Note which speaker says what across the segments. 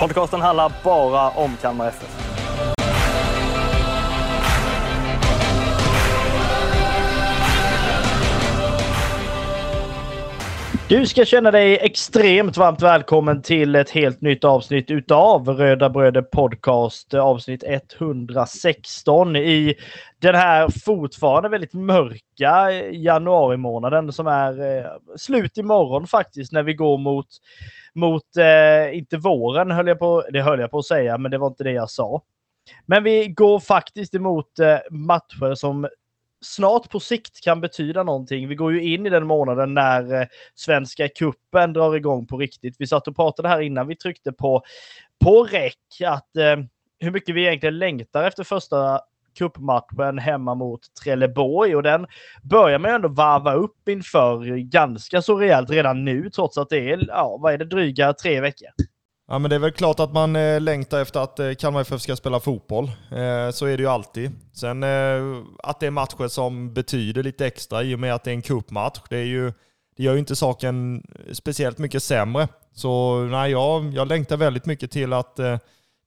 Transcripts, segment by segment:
Speaker 1: Podcasten handlar bara om Kalmar FF.
Speaker 2: Du ska känna dig extremt varmt välkommen till ett helt nytt avsnitt utav Röda Bröder Podcast, avsnitt 116 i den här fortfarande väldigt mörka januari månaden som är eh, slut imorgon faktiskt när vi går mot, mot eh, inte våren höll jag på, det höll jag på att säga, men det var inte det jag sa. Men vi går faktiskt emot eh, matcher som snart på sikt kan betyda någonting. Vi går ju in i den månaden när eh, Svenska kuppen drar igång på riktigt. Vi satt och pratade här innan vi tryckte på, på räck att eh, hur mycket vi egentligen längtar efter första cupmatchen hemma mot Trelleborg och den börjar man ju ändå varva upp inför ganska så rejält redan nu trots att det är, ja, vad är det, dryga tre veckor.
Speaker 3: Ja men det är väl klart att man eh, längtar efter att eh, Kalmar FF ska spela fotboll. Eh, så är det ju alltid. Sen eh, att det är matcher som betyder lite extra i och med att det är en cupmatch. Det, är ju, det gör ju inte saken speciellt mycket sämre. Så nej, jag, jag längtar väldigt mycket till att eh,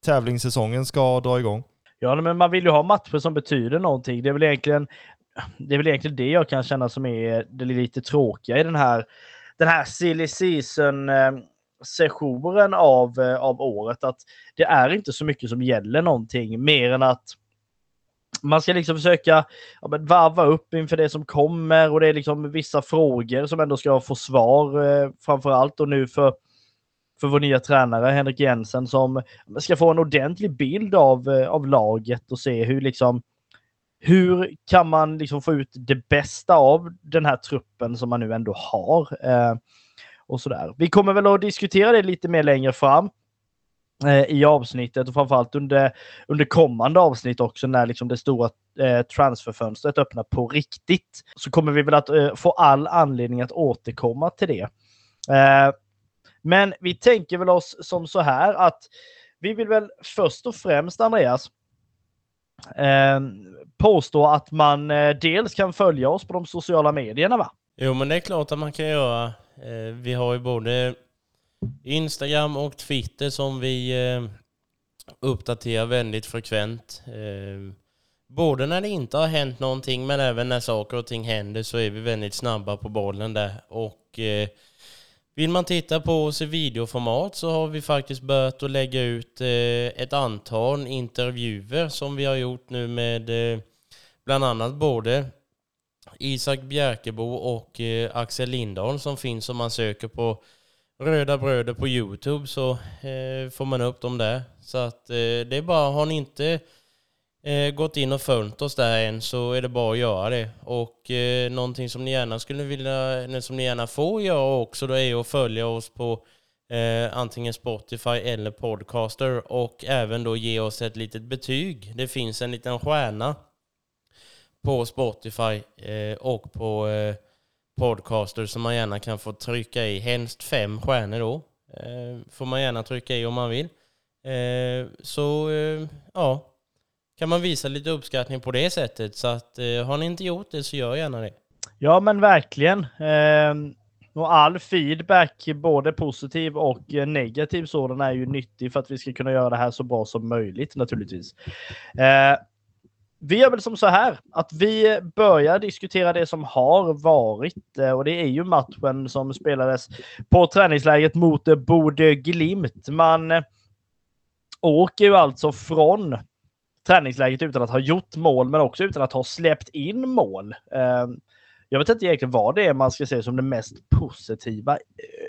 Speaker 3: tävlingssäsongen ska dra igång.
Speaker 2: Ja, men man vill ju ha matcher som betyder någonting. Det är väl egentligen det, är väl egentligen det jag kan känna som är det lite tråkiga i den här, den här silly season eh, sessionen av, eh, av året. Att det är inte så mycket som gäller någonting mer än att man ska liksom försöka ja, men varva upp inför det som kommer och det är liksom vissa frågor som ändå ska få svar eh, framför allt och nu för för vår nya tränare Henrik Jensen som ska få en ordentlig bild av, eh, av laget och se hur liksom hur kan man liksom få ut det bästa av den här truppen som man nu ändå har? Eh, och sådär. Vi kommer väl att diskutera det lite mer längre fram eh, i avsnittet och framförallt under, under kommande avsnitt också när liksom det stora eh, transferfönstret öppnar på riktigt. Så kommer vi väl att eh, få all anledning att återkomma till det. Eh, men vi tänker väl oss som så här att vi vill väl först och främst, Andreas, eh, påstå att man eh, dels kan följa oss på de sociala medierna, va?
Speaker 4: Jo, men det är klart att man kan göra. Eh, vi har ju både Instagram och Twitter som vi eh, uppdaterar väldigt frekvent. Eh, både när det inte har hänt någonting men även när saker och ting händer så är vi väldigt snabba på bollen där. Och vill man titta på oss i videoformat så har vi faktiskt börjat att lägga ut ett antal intervjuer som vi har gjort nu med bland annat både Isak Bjärkebo och eh, Axel Lindahl som finns om man söker på Röda Bröder på Youtube så eh, får man upp dem där. Så att eh, det är bara, har ni inte eh, gått in och följt oss där än så är det bara att göra det. Och eh, någonting som ni gärna skulle vilja, eller som ni gärna får göra också då är att följa oss på eh, antingen Spotify eller Podcaster och även då ge oss ett litet betyg. Det finns en liten stjärna på Spotify eh, och på eh, Podcaster som man gärna kan få trycka i. Helst fem stjärnor då. Eh, får man gärna trycka i om man vill. Eh, så eh, ja, kan man visa lite uppskattning på det sättet. Så att eh, har ni inte gjort det så gör gärna det.
Speaker 2: Ja, men verkligen. Ehm, och all feedback, både positiv och eh, negativ sådan, är ju nyttig för att vi ska kunna göra det här så bra som möjligt naturligtvis. Eh, vi gör väl som så här att vi börjar diskutera det som har varit eh, och det är ju matchen som spelades på träningsläget mot eh, Bode Glimt. Man eh, åker ju alltså från träningsläget utan att ha gjort mål, men också utan att ha släppt in mål. Jag vet inte egentligen vad det är man ska se som det mest positiva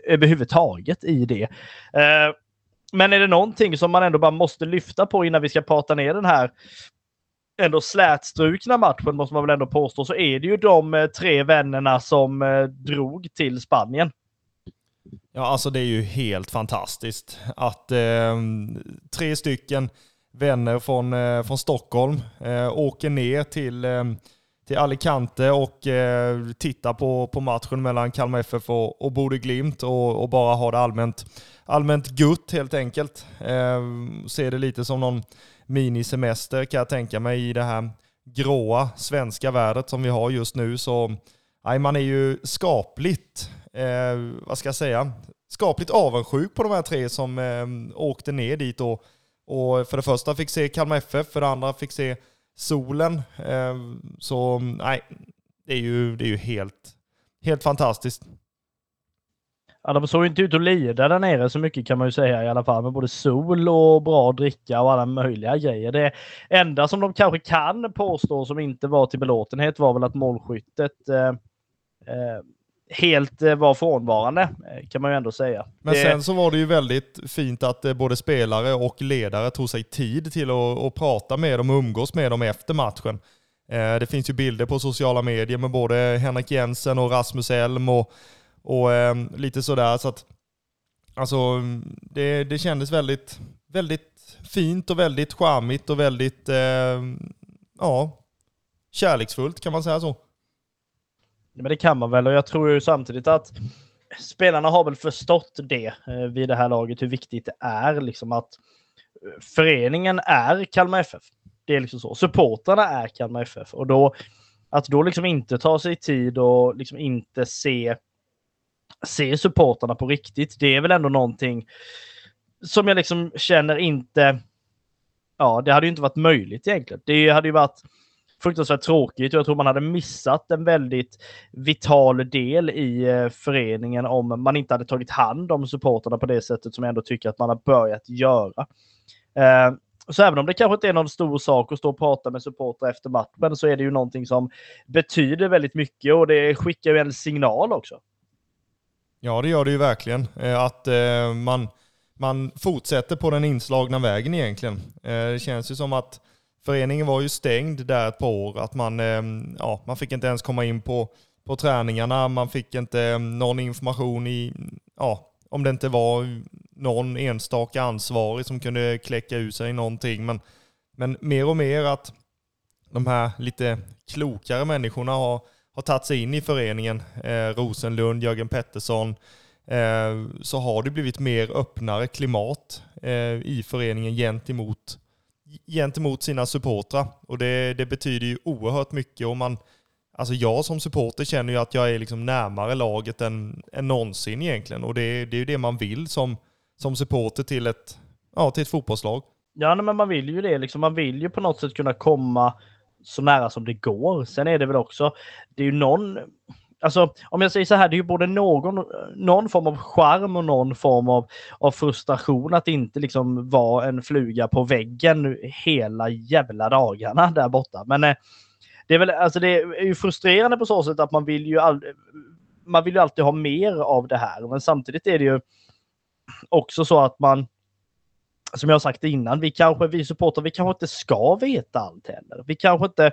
Speaker 2: överhuvudtaget i det. Men är det någonting som man ändå bara måste lyfta på innan vi ska prata ner den här ändå slätstrukna matchen måste man väl ändå påstå, så är det ju de eh, tre vännerna som eh, drog till Spanien.
Speaker 3: Ja, alltså det är ju helt fantastiskt att eh, tre stycken vänner från, eh, från Stockholm eh, åker ner till, eh, till Alicante och eh, tittar på, på matchen mellan Kalmar FF och, och Bode Glimt och, och bara har det allmänt, allmänt gutt helt enkelt. Eh, ser det lite som någon minisemester kan jag tänka mig i det här gråa svenska vädret som vi har just nu. Så nej, man är ju skapligt, eh, vad ska jag säga, skapligt avundsjuk på de här tre som eh, åkte ner dit och, och för det första fick se Kalmar FF, för det andra fick se solen. Eh, så nej, det är ju, det är ju helt, helt fantastiskt.
Speaker 2: Ja, de såg inte ut att lida där nere så mycket kan man ju säga i alla fall med både sol och bra dricka och alla möjliga grejer. Det enda som de kanske kan påstå som inte var till belåtenhet var väl att målskyttet eh, eh, helt eh, var frånvarande eh, kan man ju ändå säga.
Speaker 3: Men
Speaker 2: det...
Speaker 3: sen så var det ju väldigt fint att eh, både spelare och ledare tog sig tid till att, att prata med dem och umgås med dem efter matchen. Det finns ju bilder på sociala medier med både Henrik Jensen och Rasmus Elm och och eh, lite sådär. Så att, alltså, det, det kändes väldigt, väldigt fint och väldigt charmigt och väldigt eh, ja, kärleksfullt kan man säga så.
Speaker 2: Men det kan man väl och jag tror ju samtidigt att spelarna har väl förstått det eh, vid det här laget hur viktigt det är liksom att eh, föreningen är Kalmar FF. Det är liksom så. Supportrarna är Kalmar FF och då att då liksom inte ta sig tid och liksom inte se se supportarna på riktigt. Det är väl ändå någonting som jag liksom känner inte. Ja, det hade ju inte varit möjligt egentligen. Det hade ju varit fruktansvärt tråkigt och jag tror man hade missat en väldigt vital del i eh, föreningen om man inte hade tagit hand om supporterna på det sättet som jag ändå tycker att man har börjat göra. Eh, så även om det kanske inte är någon stor sak att stå och prata med supportrar efter matchen så är det ju någonting som betyder väldigt mycket och det skickar ju en signal också.
Speaker 3: Ja, det gör det ju verkligen. Eh, att eh, man, man fortsätter på den inslagna vägen egentligen. Eh, det känns ju som att föreningen var ju stängd där ett par år. Att man, ja, man fick inte ens komma in på, på träningarna. Man fick inte någon information i, ja, om det inte var någon enstaka ansvarig som kunde kläcka ur sig någonting. Men, men mer och mer att de här lite klokare människorna har har tagit sig in i föreningen, eh, Rosenlund, Jörgen Pettersson, eh, så har det blivit mer öppnare klimat eh, i föreningen gentemot, gentemot sina supportrar. Och det, det betyder ju oerhört mycket. Och man, alltså jag som supporter känner ju att jag är liksom närmare laget än, än någonsin egentligen. Och det, det är ju det man vill som, som supporter till ett, ja, till ett fotbollslag.
Speaker 2: Ja, men man vill ju det. Liksom, man vill ju på något sätt kunna komma så nära som det går. Sen är det väl också, det är ju någon, alltså om jag säger så här, det är ju både någon, någon form av charm och någon form av, av frustration att inte liksom vara en fluga på väggen hela jävla dagarna där borta. Men eh, det är väl, alltså det är ju frustrerande på så sätt att man vill ju aldrig, man vill ju alltid ha mer av det här, men samtidigt är det ju också så att man som jag sagt innan, vi kanske, vi supportrar, vi kanske inte ska veta allt heller. Vi kanske inte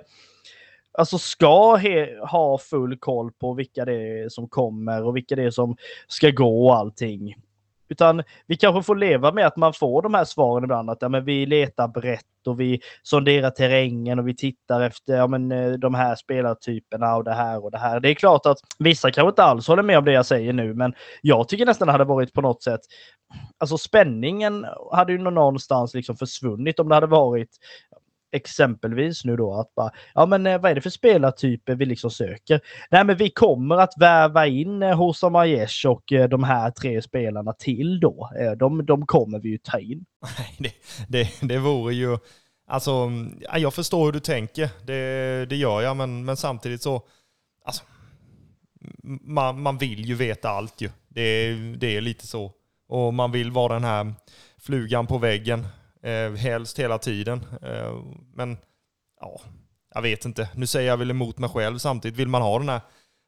Speaker 2: alltså ska he, ha full koll på vilka det är som kommer och vilka det är som ska gå och allting. Utan vi kanske får leva med att man får de här svaren ibland. Att ja, men vi letar brett och vi sonderar terrängen och vi tittar efter ja, men, eh, de här spelartyperna och det här och det här. Det är klart att vissa kanske inte alls håller med om det jag säger nu, men jag tycker nästan det hade varit på något sätt Alltså spänningen hade ju någonstans liksom försvunnit om det hade varit exempelvis nu då att bara, ja men eh, vad är det för spelartyper eh, vi liksom söker? Nej men vi kommer att värva in eh, Hosa Majesh Aiesh och de här tre spelarna till då. De, de kommer vi ju ta in.
Speaker 3: Nej, det, det, det vore ju, alltså jag förstår hur du tänker, det, det gör jag, men, men samtidigt så, alltså, man, man vill ju veta allt ju. Det, det är lite så. Och man vill vara den här flugan på väggen eh, helst hela tiden. Eh, men ja, jag vet inte. Nu säger jag väl emot mig själv. Samtidigt vill man ha den här,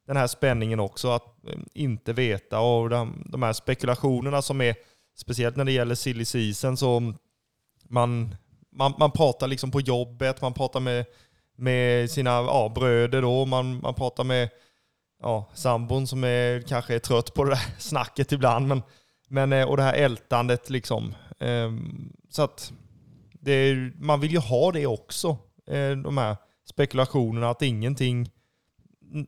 Speaker 3: den här spänningen också, att eh, inte veta. Och de, de här spekulationerna som är, speciellt när det gäller silly season, så man, man, man pratar liksom på jobbet, man pratar med, med sina ja, bröder då, man, man pratar med ja, sambon som är, kanske är trött på det där snacket ibland. Men, men, eh, och det här ältandet liksom. Ehm, så att är, man vill ju ha det också. Ehm, de här spekulationerna att ingenting,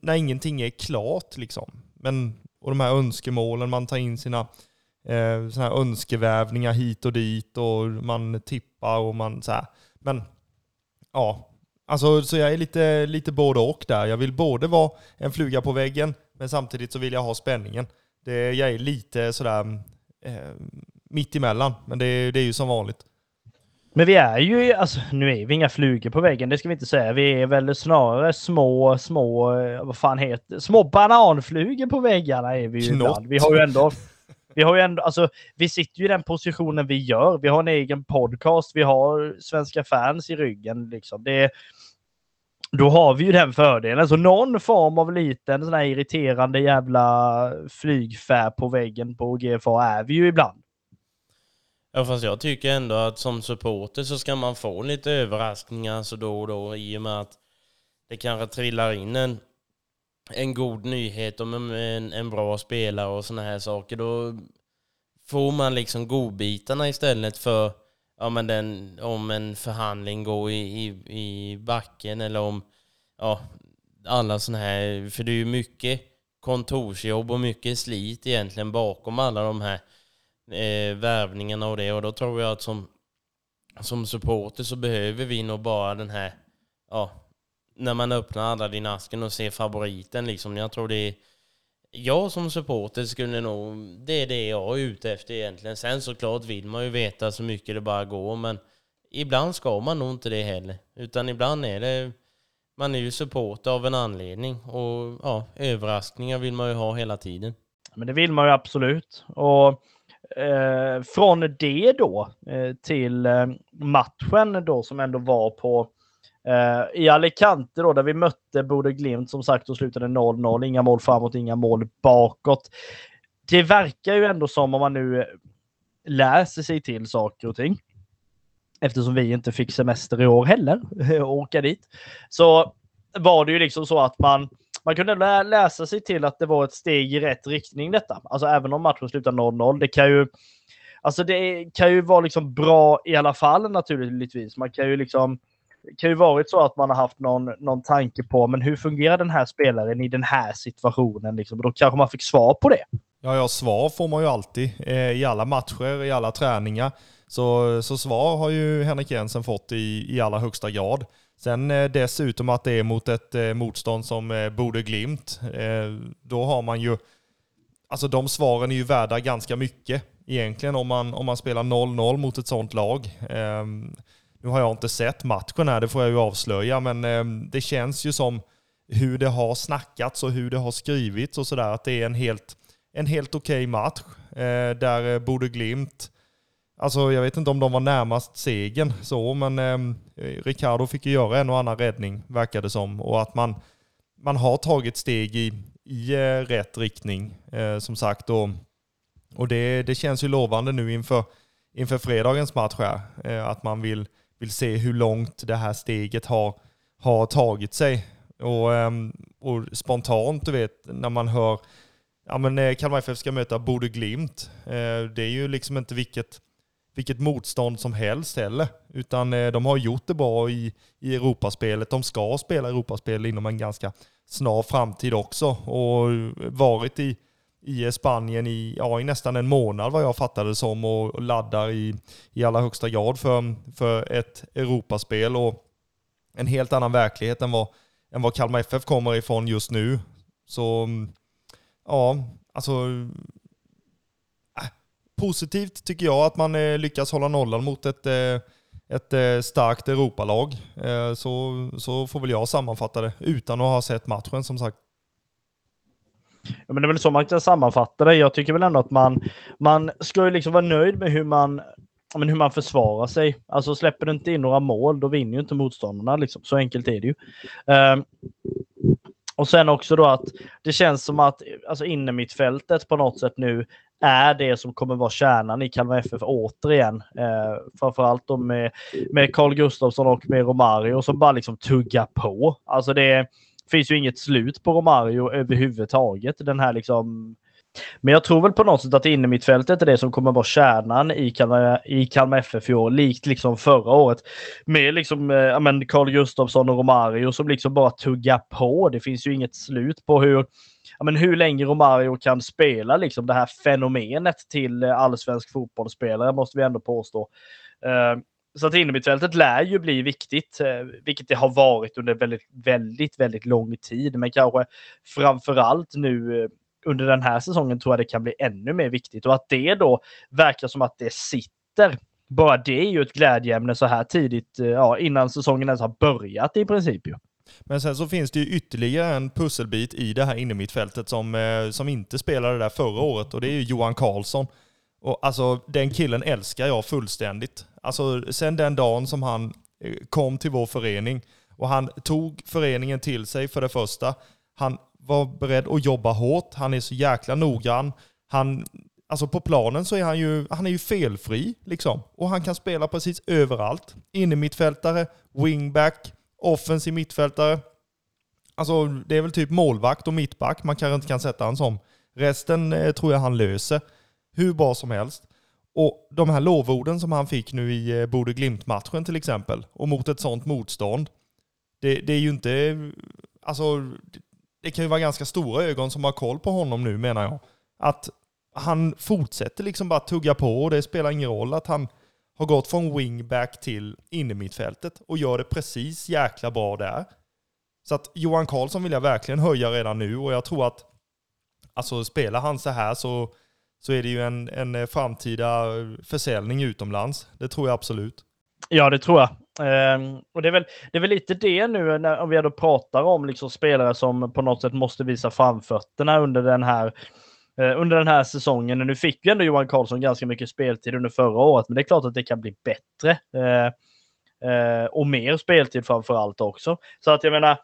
Speaker 3: när ingenting är klart liksom. Men, och de här önskemålen, man tar in sina eh, såna här önskevävningar hit och dit och man tippar och man så här. Men ja, alltså så jag är lite, lite både och där. Jag vill både vara en fluga på väggen, men samtidigt så vill jag ha spänningen. Det, jag är lite sådär eh, mitt emellan, men det, det är ju som vanligt.
Speaker 2: Men vi är ju, alltså nu är vi inga flugor på väggen, det ska vi inte säga. Vi är väl snarare små, små, vad fan heter Små bananflugor på väggarna är vi ju ibland. Vi har ju ändå, vi har ju ändå, alltså vi sitter ju i den positionen vi gör. Vi har en egen podcast, vi har svenska fans i ryggen liksom. Det, då har vi ju den fördelen. Så någon form av liten sån här irriterande jävla flygfär på väggen på GFA är vi ju ibland.
Speaker 4: Ja fast jag tycker ändå att som supporter så ska man få lite överraskningar så då och då i och med att det kanske trillar in en, en god nyhet om en, en bra spelare och sådana här saker. Då får man liksom godbitarna istället för ja, men den, om en förhandling går i, i, i backen eller om ja, alla sådana här, för det är ju mycket kontorsjobb och mycket slit egentligen bakom alla de här eh, värvningarna och det. Och då tror jag att som, som supporter så behöver vi nog bara den här, ja, när man öppnar Aladdin-asken och ser favoriten liksom. Jag tror det är, jag som supporter skulle nog, det är det jag är ute efter egentligen. Sen såklart vill man ju veta så mycket det bara går, men ibland ska man nog inte det heller. Utan ibland är det, man är ju supporter av en anledning och ja, överraskningar vill man ju ha hela tiden.
Speaker 2: Men det vill man ju absolut. Och eh, från det då eh, till eh, matchen då som ändå var på eh, i Alicante då där vi mötte Bode Glimt som sagt och slutade 0-0. Inga mål framåt, inga mål bakåt. Det verkar ju ändå som om man nu läser sig till saker och ting. Eftersom vi inte fick semester i år heller och åka dit. Så var det ju liksom så att man man kunde lä läsa sig till att det var ett steg i rätt riktning detta. Alltså även om matchen slutar 0-0. Det kan ju, alltså det kan ju vara liksom bra i alla fall naturligtvis. Man kan ju liksom, det kan ju varit så att man har haft någon, någon tanke på, men hur fungerar den här spelaren i den här situationen? Liksom? Då kanske man fick svar på det.
Speaker 3: Ja, ja, svar får man ju alltid eh, i alla matcher, i alla träningar. Så, så svar har ju Henrik Jensen fått i, i allra högsta grad. Sen eh, dessutom att det är mot ett eh, motstånd som borde Bode Glimt, då har man ju, alltså de svaren är ju värda ganska mycket egentligen om man, om man spelar 0-0 mot ett sånt lag. Ehm, nu har jag inte sett matchen här, det får jag ju avslöja, men ehm, det känns ju som hur det har snackats och hur det har skrivits och sådär, att det är en helt, en helt okej okay match där Bode Glimt Alltså jag vet inte om de var närmast segern så, men ehm, Eh, Ricardo fick ju göra en och annan räddning, verkade som. Och att man, man har tagit steg i, i eh, rätt riktning, eh, som sagt. Och, och det, det känns ju lovande nu inför, inför fredagens match här. Eh, att man vill, vill se hur långt det här steget har, har tagit sig. Och, eh, och spontant, du vet, när man hör ja, men eh, Kalmar FF ska möta Bode Glimt. Det är ju liksom inte vilket vilket motstånd som helst heller. Utan eh, de har gjort det bra i, i Europaspelet. De ska spela Europaspel inom en ganska snar framtid också. Och varit i, i Spanien i, ja, i nästan en månad vad jag fattade som och laddar i, i allra högsta grad för, för ett Europaspel och en helt annan verklighet än vad, än vad Kalmar FF kommer ifrån just nu. Så mm, ja, alltså positivt tycker jag att man eh, lyckas hålla nollan mot ett, eh, ett eh, starkt Europalag. Så, så får väl jag sammanfatta det utan att ha sett matchen som sagt.
Speaker 2: Ja, men det är väl så man kan sammanfatta det. Jag tycker väl ändå att man, man ska ju liksom vara nöjd med hur man, men hur man försvarar sig. Alltså släpper du inte in några mål, då vinner ju inte motståndarna. Liksom. Så enkelt är det ju. Uh, och sen också då att det känns som att alltså innermittfältet på något sätt nu är det som kommer vara kärnan i Kalmar FF återigen. Eh, framförallt då med, med Carl Gustafsson och med Romario som bara liksom tuggar på. Alltså det, finns ju inget slut på Romario överhuvudtaget. Den här liksom men jag tror väl på något sätt att innermittfältet är det som kommer vara kärnan i Kalmar, i Kalmar FF i år, likt liksom förra året. Med liksom, eh, men Carl Gustafsson och Romario som liksom bara tuggar på. Det finns ju inget slut på hur, ja men hur länge Romario kan spela liksom det här fenomenet till eh, allsvensk fotbollsspelare, måste vi ändå påstå. Uh, så att innermittfältet lär ju bli viktigt, eh, vilket det har varit under väldigt, väldigt, väldigt lång tid. Men kanske framför allt nu under den här säsongen tror jag det kan bli ännu mer viktigt och att det då verkar som att det sitter. Bara det är ju ett glädjeämne så här tidigt, eh, ja, innan säsongen ens har börjat i princip. Ju.
Speaker 3: Men sen så finns det ju ytterligare en pusselbit i det här innermittfältet som, eh, som inte spelade där förra året och det är ju Johan Karlsson. Och alltså den killen älskar jag fullständigt. Alltså sen den dagen som han eh, kom till vår förening och han tog föreningen till sig för det första. Han var beredd att jobba hårt. Han är så jäkla noggrann. Han, alltså på planen så är han ju, han är ju felfri liksom. Och han kan spela precis överallt. Innermittfältare, wingback, offensiv mittfältare. Alltså det är väl typ målvakt och mittback man kanske inte kan sätta han som. Resten eh, tror jag han löser hur bra som helst. Och de här lovorden som han fick nu i eh, Bode Glimt-matchen till exempel, och mot ett sånt motstånd. Det, det, är ju inte, alltså det kan ju vara ganska stora ögon som har koll på honom nu menar jag. Att han fortsätter liksom bara tugga på och det spelar ingen roll att han har gått från wingback till innermittfältet och gör det precis jäkla bra där. Så att Johan Karlsson vill jag verkligen höja redan nu och jag tror att alltså spelar han så här så, så är det ju en, en framtida försäljning utomlands. Det tror jag absolut.
Speaker 2: Ja, det tror jag. Um, och det är, väl, det är väl lite det nu när om vi ändå pratar om liksom spelare som på något sätt måste visa framfötterna under den här uh, under den här säsongen. Nu fick ju ändå Johan Karlsson ganska mycket speltid under förra året, men det är klart att det kan bli bättre. Uh, uh, och mer speltid framför allt också. Så att jag menar,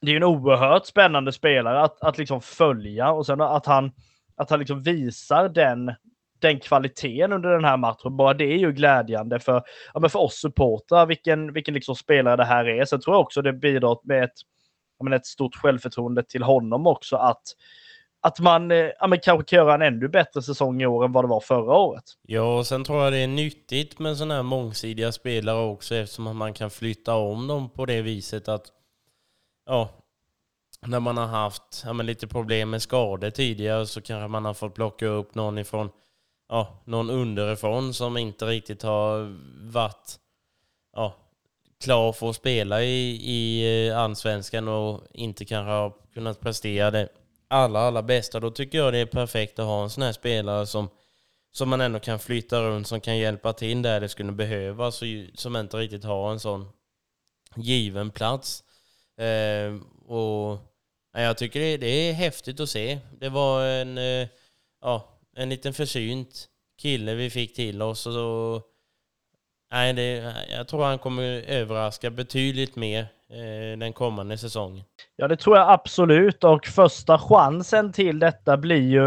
Speaker 2: det är ju en oerhört spännande spelare att, att liksom följa och sen att han, att han liksom visar den den kvaliteten under den här matchen. Bara det är ju glädjande för, ja, men för oss supportrar, vilken, vilken liksom spelare det här är. Sen tror jag också det bidrar med ett, ja, men ett stort självförtroende till honom också att att man eh, ja, men kanske kan göra en ännu bättre säsong i år än vad det var förra året.
Speaker 4: Ja, och sen tror jag det är nyttigt med sådana här mångsidiga spelare också eftersom man kan flytta om dem på det viset att ja, när man har haft ja, men lite problem med skador tidigare så kanske man har fått plocka upp någon ifrån ja, någon underifrån som inte riktigt har varit ja, klar för att spela i, i eh, allsvenskan och inte kanske har kunnat prestera det allra, allra bästa. Då tycker jag det är perfekt att ha en sån här spelare som, som man ändå kan flytta runt, som kan hjälpa till där det skulle behövas, och som inte riktigt har en sån given plats. Eh, och jag tycker det, det, är häftigt att se. Det var en, eh, ja, en liten försynt kille vi fick till oss. Och så, nej, det, jag tror han kommer överraska betydligt mer eh, den kommande säsongen.
Speaker 2: Ja, det tror jag absolut. Och första chansen till detta blir ju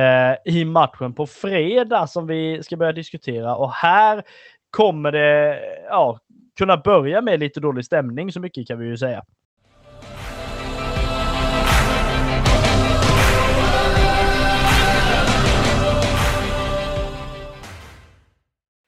Speaker 2: eh, i matchen på fredag som vi ska börja diskutera. Och här kommer det ja, kunna börja med lite dålig stämning, så mycket kan vi ju säga.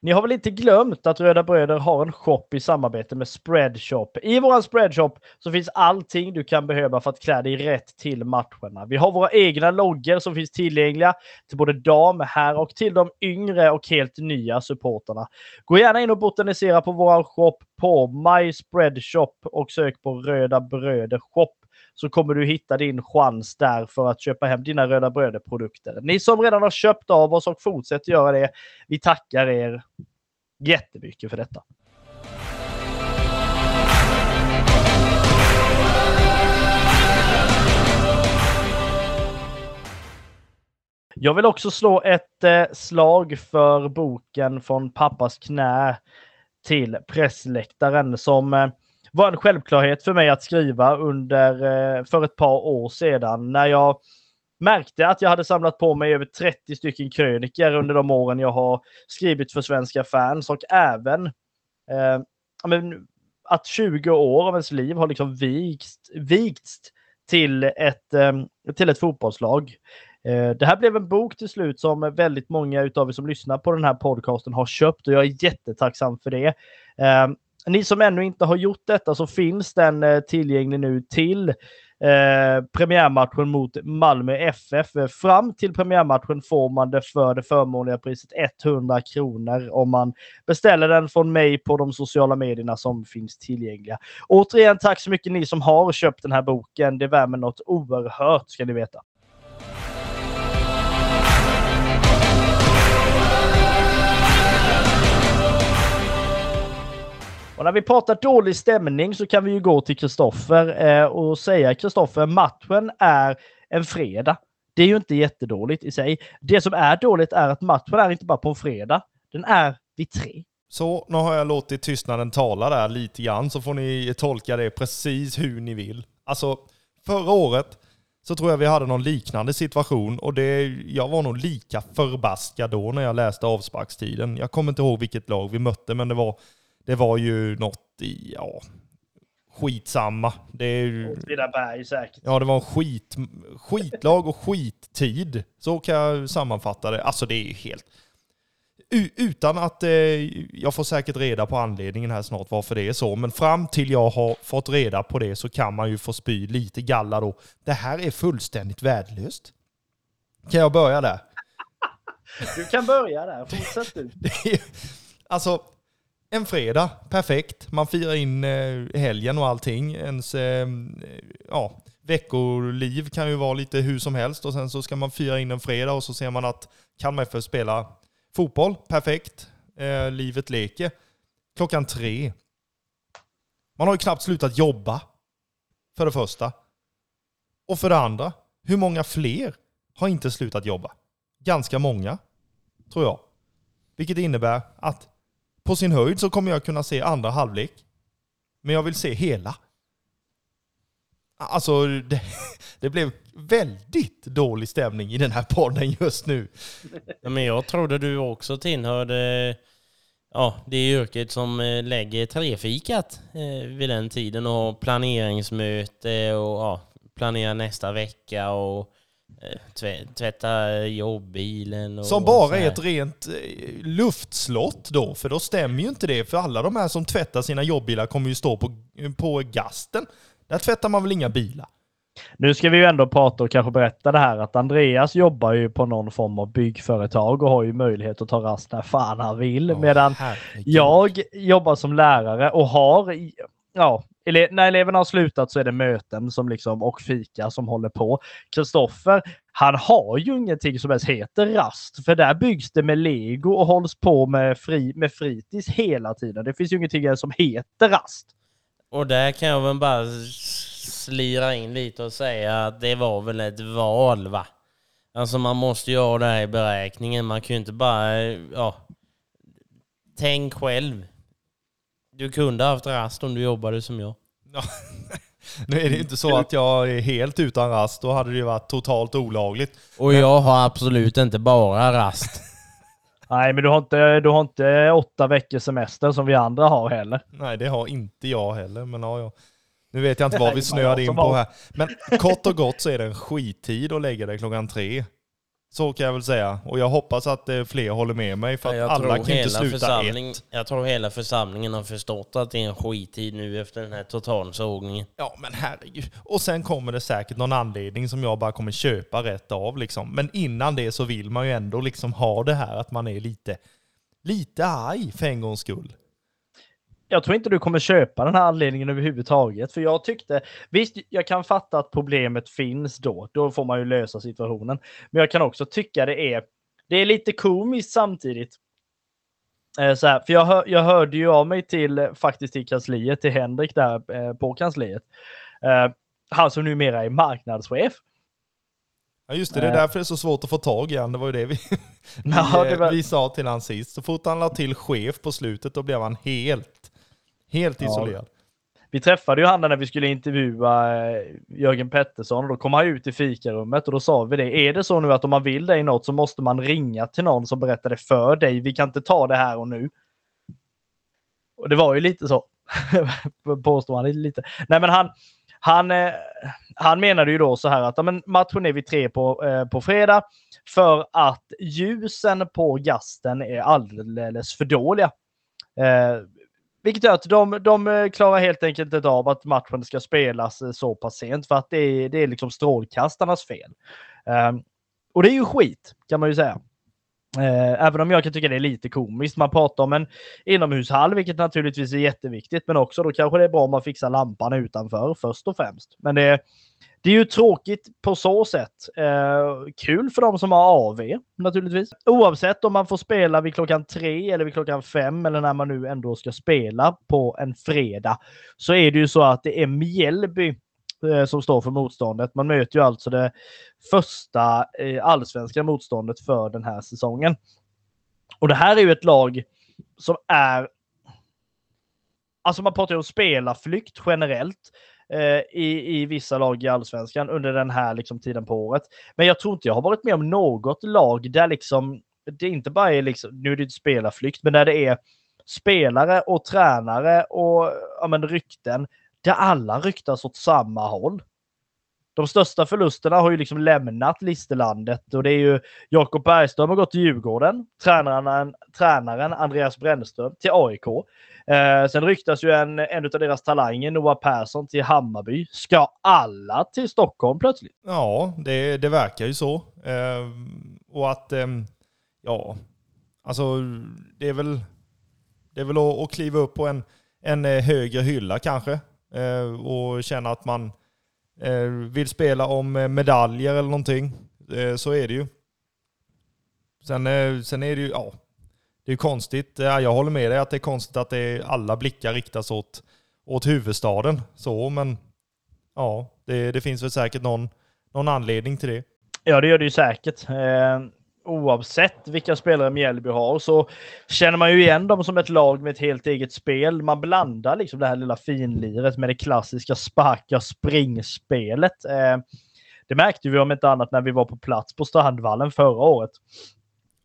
Speaker 2: Ni har väl inte glömt att Röda Bröder har en shop i samarbete med Spreadshop. I vår Spreadshop så finns allting du kan behöva för att klä dig rätt till matcherna. Vi har våra egna loggor som finns tillgängliga till både dam, här och till de yngre och helt nya supporterna. Gå gärna in och botanisera på vår shop på My Spreadshop och sök på Röda Bröder Shop så kommer du hitta din chans där för att köpa hem dina Röda Bröder-produkter. Ni som redan har köpt av oss och fortsätter göra det, vi tackar er jättemycket för detta. Jag vill också slå ett eh, slag för boken Från pappas knä till pressläktaren som eh, var en självklarhet för mig att skriva under, eh, för ett par år sedan när jag märkte att jag hade samlat på mig över 30 stycken kröniker under de åren jag har skrivit för svenska fans och även eh, men, att 20 år av ens liv har liksom vikts, vikts till, ett, eh, till ett fotbollslag. Eh, det här blev en bok till slut som väldigt många utav er som lyssnar på den här podcasten har köpt och jag är jättetacksam för det. Eh, ni som ännu inte har gjort detta så finns den eh, tillgänglig nu till eh, premiärmatchen mot Malmö FF. Fram till premiärmatchen får man det för det förmånliga priset 100 kronor om man beställer den från mig på de sociala medierna som finns tillgängliga. Återigen tack så mycket ni som har köpt den här boken. Det värmer något oerhört ska ni veta. Och när vi pratar dålig stämning så kan vi ju gå till Kristoffer eh, och säga Kristoffer, matchen är en fredag. Det är ju inte jättedåligt i sig. Det som är dåligt är att matchen är inte bara på en fredag, den är vid tre.
Speaker 3: Så, nu har jag låtit tystnaden tala där lite grann, så får ni tolka det precis hur ni vill. Alltså, förra året så tror jag vi hade någon liknande situation och det, jag var nog lika förbaskad då när jag läste avsparkstiden. Jag kommer inte ihåg vilket lag vi mötte, men det var det var ju något i, ja, skitsamma. Det är ju...
Speaker 2: Åtvidaberg säkert.
Speaker 3: Ja, det var en skit, skitlag och skittid. Så kan jag sammanfatta det. Alltså det är ju helt... Utan att eh, jag får säkert reda på anledningen här snart varför det är så. Men fram till jag har fått reda på det så kan man ju få spy lite galla då. Det här är fullständigt värdelöst. Kan jag börja där?
Speaker 2: Du kan börja där. Fortsätt du.
Speaker 3: alltså, en fredag, perfekt. Man firar in eh, helgen och allting. Ens ehm, ja, veckoliv kan ju vara lite hur som helst och sen så ska man fira in en fredag och så ser man att Kalmar FF spelar fotboll. Perfekt. Eh, livet leker. Klockan tre. Man har ju knappt slutat jobba. För det första. Och för det andra, hur många fler har inte slutat jobba? Ganska många, tror jag. Vilket innebär att på sin höjd så kommer jag kunna se andra halvlek. Men jag vill se hela. Alltså, det, det, blev väldigt dålig stämning i den här podden just nu.
Speaker 4: Ja, men jag trodde du också tillhörde ja, det yrket som eh, lägger trefikat eh, vid den tiden och planeringsmöte och ja, planera nästa vecka och Eh, tvätta jobbbilen. Och
Speaker 3: som bara är ett rent eh, luftslott då, för då stämmer ju inte det. För alla de här som tvättar sina jobbbilar kommer ju stå på, på gasten. Där tvättar man väl inga bilar?
Speaker 2: Nu ska vi ju ändå prata och kanske berätta det här att Andreas jobbar ju på någon form av byggföretag och har ju möjlighet att ta rast när fan han vill. Oh, medan herregud. jag jobbar som lärare och har, ja, ele när eleverna har slutat så är det möten som liksom, och fika som håller på. Kristoffer, han har ju ingenting som ens heter rast, för där byggs det med lego och hålls på med, fri, med fritids hela tiden. Det finns ju ingenting som heter rast.
Speaker 4: Och där kan jag väl bara slira in lite och säga att det var väl ett val va? Alltså man måste ju ha det här i beräkningen. Man kan ju inte bara, eh, ja, tänk själv. Du kunde haft rast om du jobbade som jag. Ja.
Speaker 3: Nu är det ju inte så att jag är helt utan rast, då hade det ju varit totalt olagligt.
Speaker 4: Och jag har absolut inte bara rast.
Speaker 2: Nej, men du har, inte, du har inte åtta veckors semester som vi andra har heller.
Speaker 3: Nej, det har inte jag heller, men ja, ja. Nu vet jag inte vad vi snöade in på här. Men kort och gott så är det en skittid att lägga det klockan tre. Så kan jag väl säga. Och jag hoppas att eh, fler håller med mig för att jag alla kan inte sluta ett.
Speaker 4: Jag tror hela församlingen har förstått att det är en skittid nu efter den här totalsågningen.
Speaker 3: Ja men herregud. Och sen kommer det säkert någon anledning som jag bara kommer köpa rätt av liksom. Men innan det så vill man ju ändå liksom ha det här att man är lite, lite arg för en gångs skull
Speaker 2: jag tror inte du kommer köpa den här anledningen överhuvudtaget. För jag tyckte, visst, jag kan fatta att problemet finns då. Då får man ju lösa situationen. Men jag kan också tycka det är, det är lite komiskt samtidigt. Eh, så här, för jag, hör, jag hörde ju av mig till, faktiskt till kansliet, till Henrik där eh, på kansliet. Eh, han som numera är marknadschef.
Speaker 3: Ja just det, det är därför det är så svårt att få tag i han. Det var ju det vi, ja, det var... vi sa till han sist. Så fort han la till chef på slutet, då blev han helt Helt ja. isolerad.
Speaker 2: Vi träffade ju han när vi skulle intervjua eh, Jörgen Pettersson och då kom han ut i fikarummet och då sa vi det. Är det så nu att om man vill dig något så måste man ringa till någon som berättar det för dig. Vi kan inte ta det här och nu. Och det var ju lite så. Påstår han lite. Nej, men han, han, eh, han menade ju då så här att ja, men matchen är vid tre på, eh, på fredag för att ljusen på gasten är alldeles för dåliga. Vilket gör att de, de eh, klarar helt enkelt inte av att matchen ska spelas eh, så pass sent för att det är, det är liksom strålkastarnas fel. Um, och det är ju skit kan man ju säga. Eh, även om jag kan tycka det är lite komiskt. Man pratar om en inomhushall, vilket naturligtvis är jätteviktigt, men också då kanske det är bra om man fixar lampan utanför först och främst. Men det, det är ju tråkigt på så sätt. Eh, kul för de som har AV naturligtvis. Oavsett om man får spela vid klockan tre eller vid klockan fem eller när man nu ändå ska spela på en fredag så är det ju så att det är Mjällby Eh, som står för motståndet. Man möter ju alltså det första eh, allsvenska motståndet för den här säsongen. Och det här är ju ett lag som är Alltså man pratar ju om spelarflykt generellt eh, i, i vissa lag i allsvenskan under den här liksom, tiden på året. Men jag tror inte jag har varit med om något lag där liksom det inte bara är liksom, nu är det inte spelarflykt, men där det är spelare och tränare och ja, men, rykten där alla ryktas åt samma håll. De största förlusterna har ju liksom lämnat listelandet och det är ju Jakob Bergström har gått till Djurgården, tränaren, tränaren Andreas Brännström till AIK. Eh, sen ryktas ju en, en av deras talanger, Noah Persson, till Hammarby. Ska alla till Stockholm plötsligt?
Speaker 3: Ja, det, det verkar ju så. Eh, och att, eh, ja, alltså det är väl, det är väl att, att kliva upp på en, en eh, högre hylla kanske. Eh, och känna att man eh, vill spela om eh, medaljer eller någonting. så är det ju. Sen, sen är det ju, ja, det är konstigt. Jag håller med dig att det är konstigt att det alla blickar riktas åt, åt huvudstaden. Så, men ja, det, det finns väl säkert någon, någon anledning till det.
Speaker 2: Ja, det gör det ju säkert. Oavsett vilka spelare Mjällby har så känner man ju igen dem som ett lag med ett helt eget spel. Man blandar liksom det här lilla finliret med det klassiska sparka springspelet. Eh, det märkte vi om inte annat när vi var på plats på Strandvallen förra året.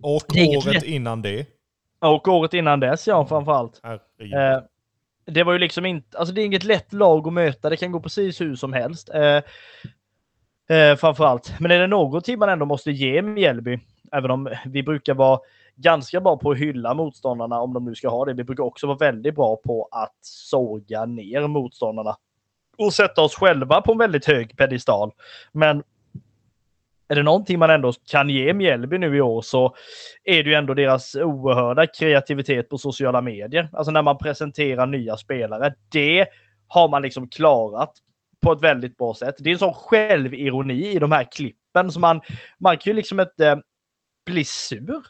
Speaker 3: Och året innan det.
Speaker 2: Och året innan dess, ja, framförallt. Eh, det var ju liksom inte, alltså det är inget lätt lag att möta. Det kan gå precis hur som helst. Eh, eh, framförallt. Men är det någonting man ändå måste ge Mjällby, även om vi brukar vara ganska bra på att hylla motståndarna om de nu ska ha det. Vi brukar också vara väldigt bra på att såga ner motståndarna och sätta oss själva på en väldigt hög pedestal. Men är det någonting man ändå kan ge Mjällby nu i år så är det ju ändå deras oerhörda kreativitet på sociala medier. Alltså när man presenterar nya spelare. Det har man liksom klarat på ett väldigt bra sätt. Det är en sån självironi i de här klippen så man, man kan ju liksom inte bli sur.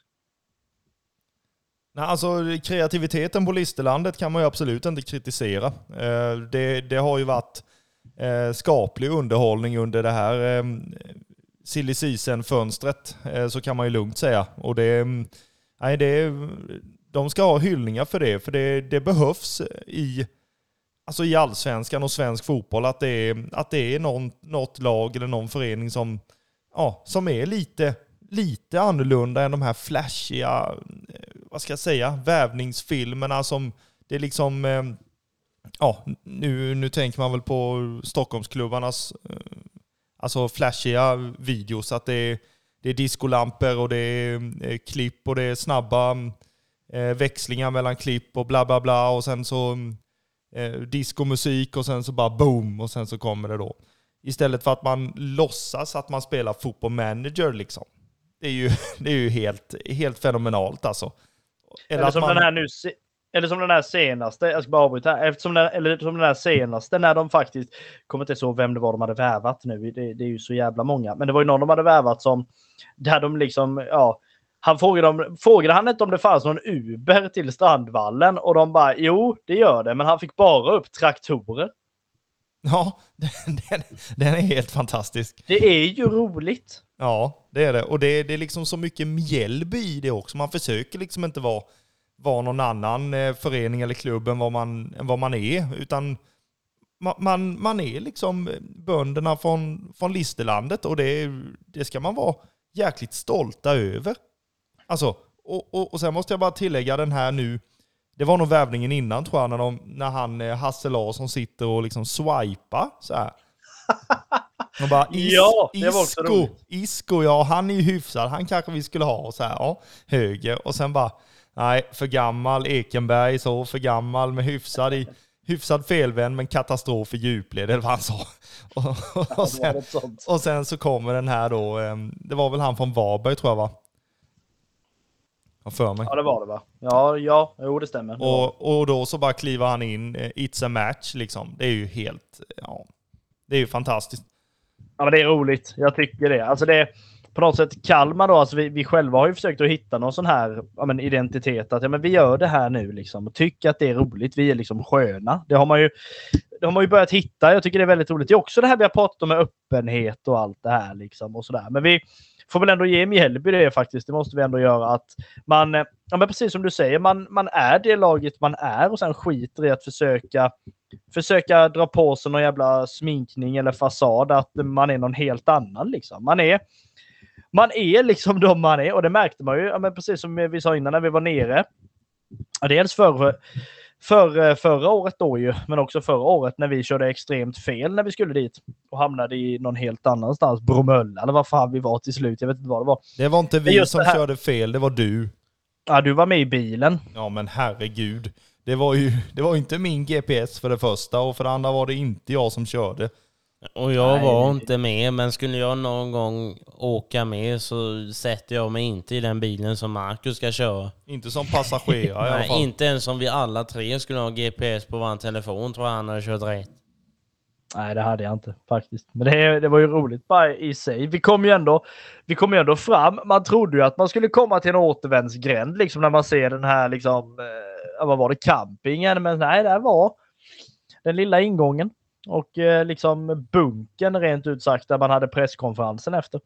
Speaker 3: Nej, alltså kreativiteten på Listerlandet kan man ju absolut inte kritisera. Eh, det, det har ju varit eh, skaplig underhållning under det här eh, silly season-fönstret, så kan man ju lugnt säga. Och det, mm, nej, det, de ska ha hyllningar för det, för det, det behövs i, alltså i allsvenskan och svensk fotboll att det är, att det är någon, något lag eller någon förening som, ja, som är lite, lite annorlunda än de här flashiga, eh, vad ska jag säga, vävningsfilmerna som det är liksom, eh, ja, nu, nu tänker man väl på Stockholmsklubbarnas eh, alltså flashiga videos. Att det är, det är discolampor och det är klipp och det är snabba växlingar mellan klipp och bla bla bla. Och sen så eh, diskomusik och sen så bara boom och sen så kommer det då. Istället för att man låtsas att man spelar fotboll manager liksom. Det är ju, det är ju helt, helt fenomenalt alltså.
Speaker 2: Eller, Eller som man... den här nu, eller som den här senaste, jag ska bara avbryta här, eftersom den, eller som den här senaste när de faktiskt, kommer inte ihåg vem det var de hade värvat nu, det, det, är ju så jävla många, men det var ju någon de hade värvat som, där de liksom, ja, han frågade, om, frågade han inte om det fanns någon Uber till Strandvallen och de bara, jo, det gör det, men han fick bara upp traktorer.
Speaker 3: Ja, den, den är helt fantastisk.
Speaker 2: Det är ju roligt.
Speaker 3: Ja, det är det. Och det, det är liksom så mycket Mjällby i det också. Man försöker liksom inte vara vara någon annan eh, förening eller klubb än vad man, än vad man är. Utan man, man, är liksom bönderna från, från Listerlandet och det, det ska man vara jäkligt stolta över. Alltså, och, och, och sen måste jag bara tillägga den här nu det var nog värvningen innan tror jag, när, de, när han, eh, Hasse Larsson sitter och liksom swipar så här. Och bara, is,
Speaker 2: Ja, det var också roligt.
Speaker 3: Isco, ja han är ju hyfsad, han kanske vi skulle ha. Så här, ja, höger. Och sen bara, nej, för gammal, Ekenberg så, för gammal med hyfsad i, hyfsad felvänd men katastrof i djupled, eller vad han sa. Och, och, och,
Speaker 2: Det var
Speaker 3: sen, och sen så kommer den här då, ehm, det var väl han från Varberg tror jag va? Har för mig.
Speaker 2: Ja, det var det va? Ja, ja, jo det stämmer. Det.
Speaker 3: Och, och då så bara kliver han in, eh, it's a match liksom. Det är ju helt, ja, det är ju fantastiskt.
Speaker 2: Ja, men det är roligt. Jag tycker det. Alltså det på något sätt Kalmar då, alltså vi, vi själva har ju försökt att hitta någon sån här ja, men identitet. Att ja, men vi gör det här nu liksom och tycker att det är roligt. Vi är liksom sköna. Det har man ju, det har man ju börjat hitta. Jag tycker det är väldigt roligt. Det är också det här vi har pratat om med öppenhet och allt det här liksom och sådär. Men vi får väl ändå ge Mjällby det faktiskt. Det måste vi ändå göra att man, eh, ja men precis som du säger, man, man är det laget man är och sen skiter i att försöka försöka dra på sig någon jävla sminkning eller fasad att man är någon helt annan liksom. Man är, man är liksom de man är och det märkte man ju, ja, men precis som vi sa innan när vi var nere. Dels för, för, förra året då ju, men också förra året när vi körde extremt fel när vi skulle dit och hamnade i någon helt annanstans, Bromölla eller vad fan vi var till slut, jag vet inte vad det var.
Speaker 3: Det var inte vi som körde fel, det var du.
Speaker 2: Ja, du var med i bilen.
Speaker 3: Ja men herregud. Det var ju det var inte min GPS för det första och för det andra var det inte jag som körde.
Speaker 4: Och jag
Speaker 2: Nej.
Speaker 4: var inte med, men skulle jag någon gång åka med så sätter jag mig inte i den bilen som Marcus ska köra.
Speaker 3: Inte som passagerare i alla
Speaker 4: Nej,
Speaker 3: fall.
Speaker 4: inte ens om vi alla tre skulle ha GPS på vår telefon tror jag han hade kört rätt.
Speaker 2: Nej, det hade jag inte faktiskt. Men det, det var ju roligt bara i sig. Vi kom ju ändå, vi kom ju ändå fram. Man trodde ju att man skulle komma till en återvändsgränd liksom när man ser den här liksom, eh, vad var det, campingen. Men nej, det var den lilla ingången och eh, liksom bunken rent ut sagt där man hade presskonferensen efter.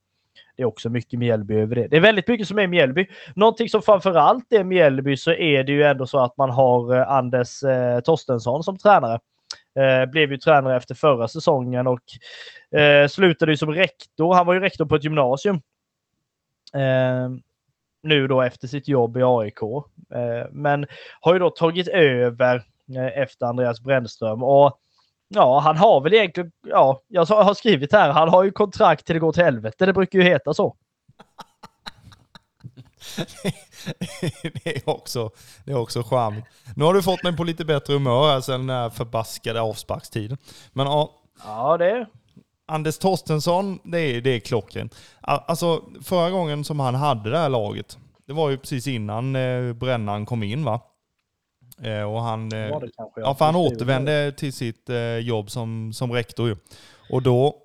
Speaker 2: Det är också mycket Mjällby över det. Det är väldigt mycket som är Mjällby. Någonting som framförallt är Mjällby så är det ju ändå så att man har eh, Anders eh, Torstensson som tränare. Eh, blev ju tränare efter förra säsongen och eh, slutade ju som rektor. Han var ju rektor på ett gymnasium. Eh, nu då efter sitt jobb i AIK. Eh, men har ju då tagit över eh, efter Andreas Brännström. Och ja, han har väl egentligen, ja, jag har skrivit här, han har ju kontrakt till det går till helvete. Det brukar ju heta så.
Speaker 3: det, är också, det är också charmigt. Nu har du fått mig på lite bättre humör här sen den här förbaskade avsparkstiden. Men ja,
Speaker 2: Ja, det
Speaker 3: Anders Torstensson, det är, det är klockrent. Alltså förra gången som han hade det här laget, det var ju precis innan eh, Brännan kom in va? Eh, och han, eh,
Speaker 2: det kanske.
Speaker 3: ja, för han återvände till sitt eh, jobb som, som rektor ju. Och då,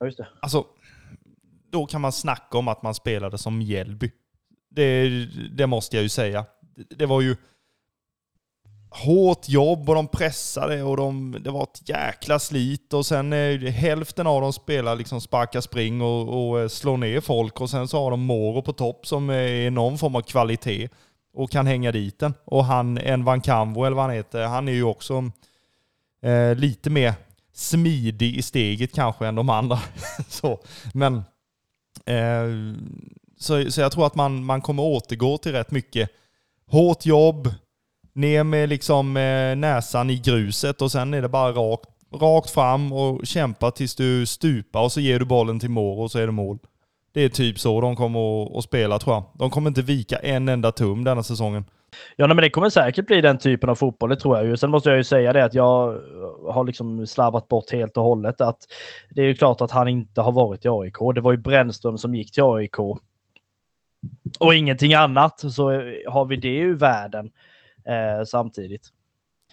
Speaker 2: Ja,
Speaker 3: alltså, då kan man snacka om att man spelade som Mjällby. Det, det måste jag ju säga. Det, det var ju hårt jobb och de pressade och de, det var ett jäkla slit och sen eh, hälften av dem spelar liksom sparka spring och, och eh, slår ner folk och sen så har de Moro på topp som är någon form av kvalitet och kan hänga dit den. Och han, en Van Camvo eller vad han heter, han är ju också eh, lite mer smidig i steget kanske än de andra. så, men eh, så, så jag tror att man, man kommer återgå till rätt mycket hårt jobb, ner med liksom eh, näsan i gruset och sen är det bara rakt, rakt fram och kämpa tills du stupar och så ger du bollen till Moro och så är det mål. Det är typ så de kommer att, spela tror jag. De kommer inte vika en enda tum denna säsongen.
Speaker 2: Ja, nej, men det kommer säkert bli den typen av fotboll, det tror jag ju. Sen måste jag ju säga det att jag har liksom slarvat bort helt och hållet att det är ju klart att han inte har varit i AIK. Det var ju Brännström som gick till AIK. Och ingenting annat så har vi det ur världen eh, samtidigt.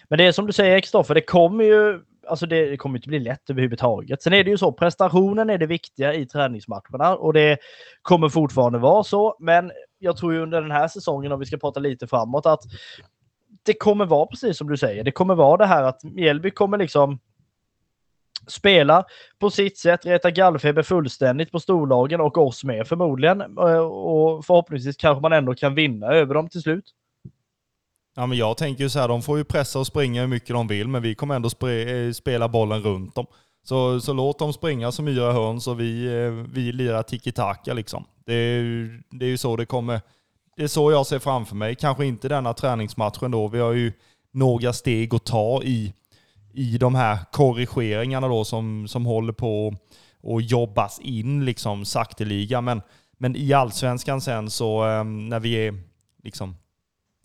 Speaker 2: Men det är som du säger Kristoffer, det kommer ju Alltså det, kommer inte bli lätt överhuvudtaget. Sen är det ju så, prestationen är det viktiga i träningsmatcherna och det kommer fortfarande vara så. Men jag tror ju under den här säsongen, om vi ska prata lite framåt, att det kommer vara precis som du säger. Det kommer vara det här att Mjällby kommer liksom spela på sitt sätt, reta gallfeber fullständigt på storlagen och oss med förmodligen. Eh, och förhoppningsvis kanske man ändå kan vinna över dem till slut.
Speaker 3: Ja, men jag tänker ju så här, de får ju pressa och springa hur mycket de vill, men vi kommer ändå sp eh, spela bollen runt dem. Så, så låt dem springa som yra höns och vi, eh, vi lirar tiki-taka liksom. Det är, ju- det är ju så det kommer, det är så jag ser framför mig. Kanske inte denna träningsmatchen då. Vi har ju några steg att ta i, i de här korrigeringarna då som, som håller på att jobbas in liksom sakteliga. Men, men i allsvenskan sen så eh, när vi är liksom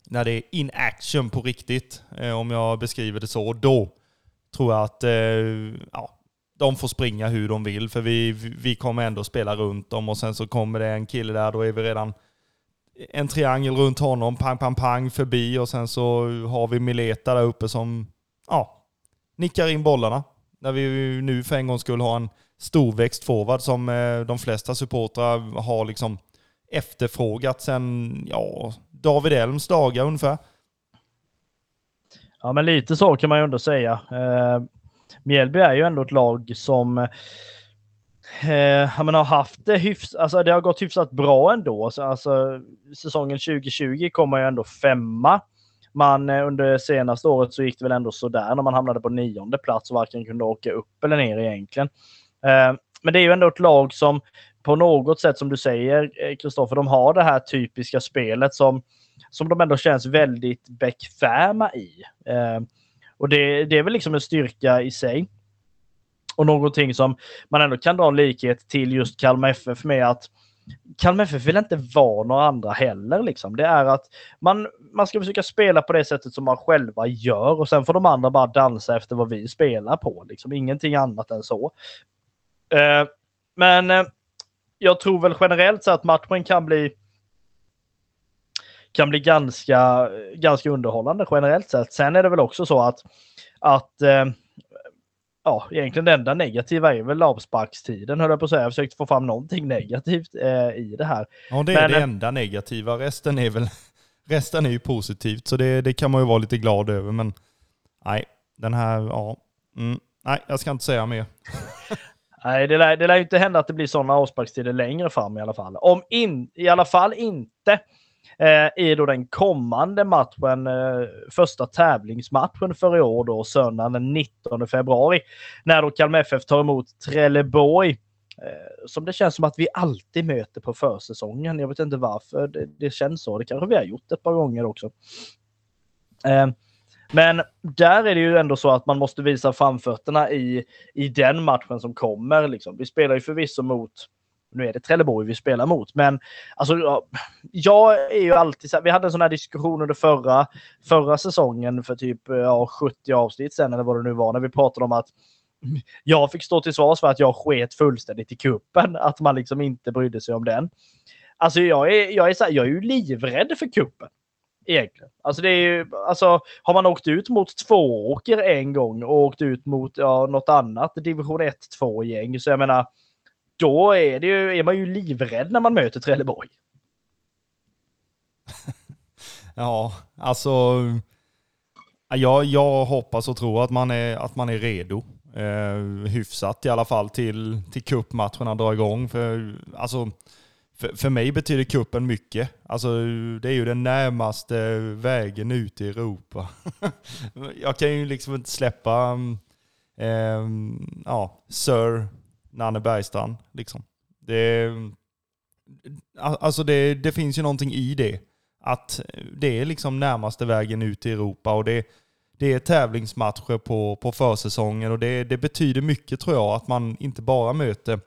Speaker 3: när det är in action på riktigt, eh, om jag beskriver det så, då tror jag att eh, ja, de får springa hur de vill, för vi, vi kommer ändå spela runt dem och sen så kommer det en kille där, då är vi redan en triangel runt honom, pang, pang, pang, förbi och sen så har vi Mileta där uppe som ja, nickar in bollarna. När vi nu för en gång skulle ha en storväxt forward som eh, de flesta supportrar har liksom efterfrågat sen, ja, David Elms dagar ungefär.
Speaker 2: Ja, men lite så kan man ju ändå säga. Eh, Mjällby är ju ändå ett lag som eh, har haft det hyfsat, alltså det har gått hyfsat bra ändå. Alltså, säsongen 2020 kommer ju ändå femma. Man eh, under senaste året så gick det väl ändå sådär när man hamnade på nionde plats och varken kunde åka upp eller ner egentligen. Eh, men det är ju ändå ett lag som på något sätt som du säger eh, Kristoffer, de har det här typiska spelet som, som de ändå känns väldigt bekväma i. Eh, och det, det är väl liksom en styrka i sig. Och någonting som man ändå kan dra en likhet till just Kalmar FF med att Kalmar FF vill inte vara några andra heller. Liksom. Det är att man, man ska försöka spela på det sättet som man själva gör och sen får de andra bara dansa efter vad vi spelar på. Liksom. Ingenting annat än så. Eh, men eh, jag tror väl generellt så att matchen kan bli kan bli ganska, ganska underhållande generellt sett. Sen är det väl också så att, att eh, ja, egentligen det enda negativa är väl avsparkstiden höll jag på att säga. Jag försökte få fram någonting negativt eh, i det här.
Speaker 3: Ja, det är Men, det enda negativa. Resten är väl resten är ju positivt, så det, det kan man ju vara lite glad över. Men nej, den här, ja. Mm, nej, jag ska inte säga mer.
Speaker 2: Nej, det lär, det lär ju inte hända att det blir sådana avsparkstider längre fram i alla fall. Om in, i alla fall inte eh, i då den kommande matchen, eh, första tävlingsmatchen för i år då, söndagen den 19 februari, när då Kalmar FF tar emot Trelleborg. Eh, som det känns som att vi alltid möter på försäsongen. Jag vet inte varför det, det känns så. Det kanske vi har gjort ett par gånger också. Eh, men där är det ju ändå så att man måste visa framfötterna i, i den matchen som kommer. Liksom. Vi spelar ju förvisso mot, nu är det Trelleborg vi spelar mot, men alltså, jag är ju alltid så här, vi hade en sån här diskussion under förra, förra säsongen för typ ja, 70 avsnitt sen eller vad det nu var, när vi pratade om att jag fick stå till svars för att jag sket fullständigt i kuppen, att man liksom inte brydde sig om den. Alltså jag är, jag är, så här, jag är ju livrädd för kuppen egentligen. Alltså det är ju, alltså har man åkt ut mot två åker en gång och åkt ut mot ja, något annat division 1-2 gäng så jag menar då är, det ju, är man ju livrädd när man möter Trelleborg.
Speaker 3: ja, alltså jag, jag hoppas och tror att man är, att man är redo. Eh, hyfsat i alla fall till, till cupmatcherna drar igång. För, alltså, för, för mig betyder kuppen mycket. Alltså, det är ju den närmaste vägen ut i Europa. jag kan ju liksom inte släppa eh, ja, Sir Nanne Bergstrand. Liksom. Det, mm, alltså det, det finns ju någonting i det. Att det är liksom närmaste vägen ut i Europa och det, det är tävlingsmatcher på, på försäsongen och det, det betyder mycket tror jag att man inte bara möter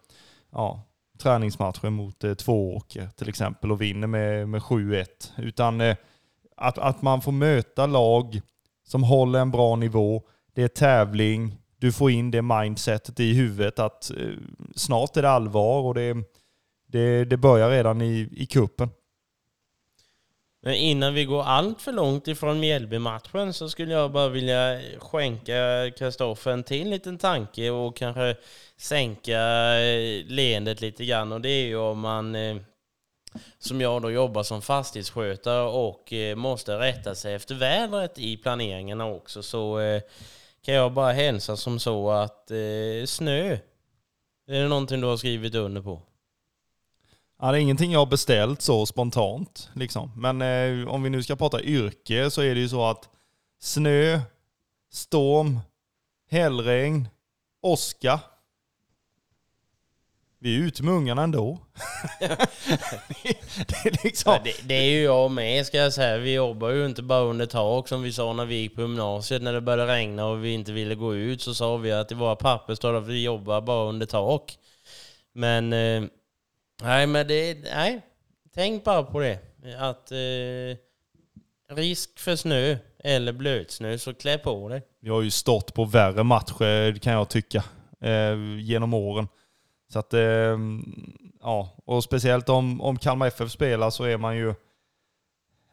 Speaker 3: ja, träningsmatcher mot eh, Tvååker till exempel och vinner med, med 7-1. Utan eh, att, att man får möta lag som håller en bra nivå. Det är tävling, du får in det mindsetet i huvudet att eh, snart är det allvar och det, det, det börjar redan i, i kuppen.
Speaker 4: Men innan vi går allt för långt ifrån Mjällby-matchen så skulle jag bara vilja skänka Kristoffer en till liten tanke och kanske sänka eh, leendet lite grann. Och det är ju om man, eh, som jag då jobbar som fastighetsskötare och eh, måste rätta sig efter vädret i planeringarna också, så kan jag bara hälsa som så att snö, är det någonting du har skrivit under på?
Speaker 3: Ja, det är ingenting jag har beställt så spontant. Liksom. Men eh, om vi nu ska prata yrke så är det ju så att snö, storm, hällregn, åska. Vi är ute med ungarna ändå. det, är liksom...
Speaker 4: Ja, det, det är ju jag med ska jag säga. Vi jobbar ju inte bara under tak som vi sa när vi gick på gymnasiet. När det började regna och vi inte ville gå ut så sa vi att i våra papper står det att vi jobbar bara under tak. Men eh, nej, men det, nej. Tänk bara på det. Att eh, risk för snö eller blötsnö så klä på dig.
Speaker 3: Vi har ju stått på värre matcher kan jag tycka eh, genom åren. Så att, eh, ja, och speciellt om, om Kalmar FF spelar så är man ju,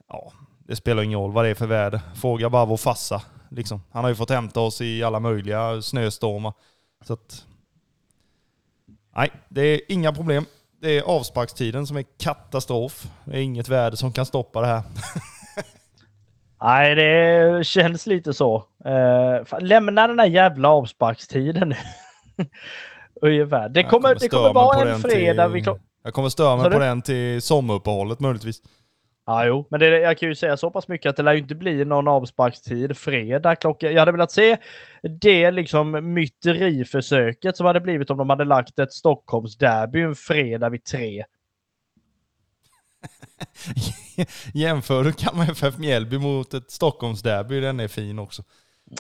Speaker 3: ja, det spelar ingen roll vad det är för väder. Fråga bara vår fassa. Liksom. Han har ju fått hämta oss i alla möjliga snöstormar. Så att, nej, det är inga problem. Det är avsparkstiden som är katastrof. Det är inget väder som kan stoppa det här.
Speaker 2: Nej, det känns lite så. Uh, lämna den där jävla avsparkstiden nu. Ungefär. Det kommer, kommer det kommer vara en fredag.
Speaker 3: Till, vi jag kommer störa mig på den till sommaruppehållet möjligtvis.
Speaker 2: Ja, jo, men det, jag kan ju säga så pass mycket att det lär ju inte bli någon avsparkstid fredag klockan. Jag hade velat se det liksom myteriförsöket som hade blivit om de hade lagt ett Stockholmsderby en fredag vid tre.
Speaker 3: Jämför du Kalmar FF Mjällby mot ett Stockholmsderby, den är fin också.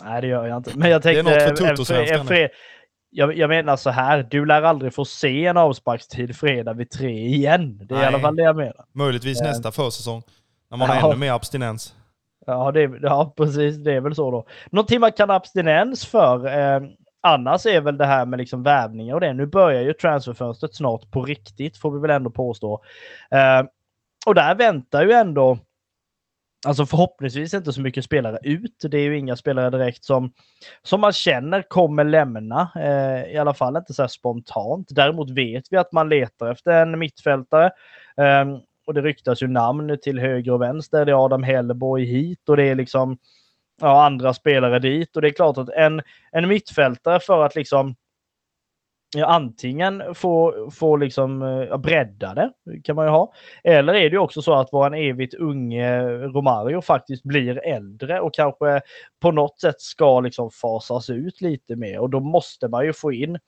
Speaker 2: Nej, det gör jag inte. Men jag tänkte... Det är något för Toto-svenskan jag, jag menar så här, du lär aldrig få se en avsparkstid fredag vid tre igen. Det är Nej. i alla fall det jag menar.
Speaker 3: Möjligtvis äh, nästa försäsong, när man ja. har ännu mer abstinens.
Speaker 2: Ja, det, ja, precis. Det är väl så då. Någonting man kan abstinens för eh, annars är väl det här med liksom värvningar och det. Nu börjar ju transferfönstret snart på riktigt, får vi väl ändå påstå. Eh, och där väntar ju ändå Alltså förhoppningsvis inte så mycket spelare ut. Det är ju inga spelare direkt som, som man känner kommer lämna. Eh, I alla fall inte så här spontant. Däremot vet vi att man letar efter en mittfältare. Eh, och det ryktas ju namn till höger och vänster. Det är Adam Hellborg hit och det är liksom ja, andra spelare dit. Och det är klart att en, en mittfältare för att liksom ja, antingen få, få liksom, eh, ja, bredda det, kan man ju ha. Eller är det också så att vår evigt unge Romario faktiskt blir äldre och kanske på något sätt ska liksom fasas ut lite mer. Och då måste man ju få in